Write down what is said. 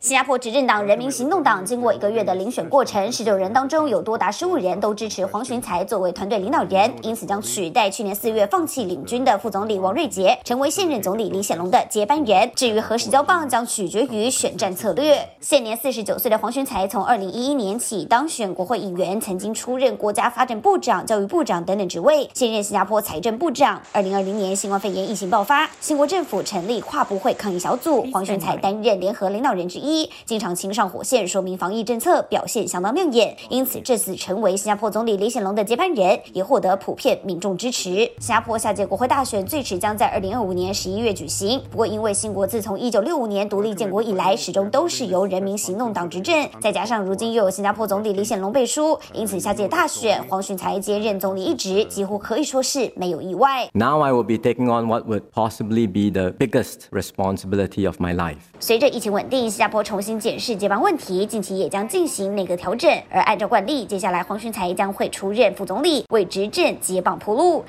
新加坡执政党人民行动党经过一个月的遴选过程，十九人当中有多达十五人都支持黄循财作为团队领导人，因此将取代去年四月放弃领军的副总理王瑞杰，成为现任总理李显龙的接班人。至于何时交棒，将取决于选战策略。现年四十九岁的黄循财，从二零一一年起当选国会议员，曾经出任国家发展部长、教育部长等等职位，现任新加坡财政部长。二零二零年新冠肺炎疫情爆发，新国政府成立跨部会抗疫小组，黄循财担任联合领导人之一。一经常亲上火线，说明防疫政策表现相当亮眼，因此这次成为新加坡总理李显龙的接班人，也获得普遍民众支持。新加坡下届国会大选最迟将在二零二五年十一月举行，不过因为新国自从一九六五年独立建国以来，始终都是由人民行动党执政，再加上如今又有新加坡总理李显龙背书，因此下届大选黄循才接任总理一职，几乎可以说是没有意外。Now I will be taking on what would possibly be the biggest responsibility of my life. 随着疫情稳定，新加坡重新。检视接棒问题，近期也将进行内阁调整。而按照惯例，接下来黄循才将会出任副总理，为执政接棒铺路。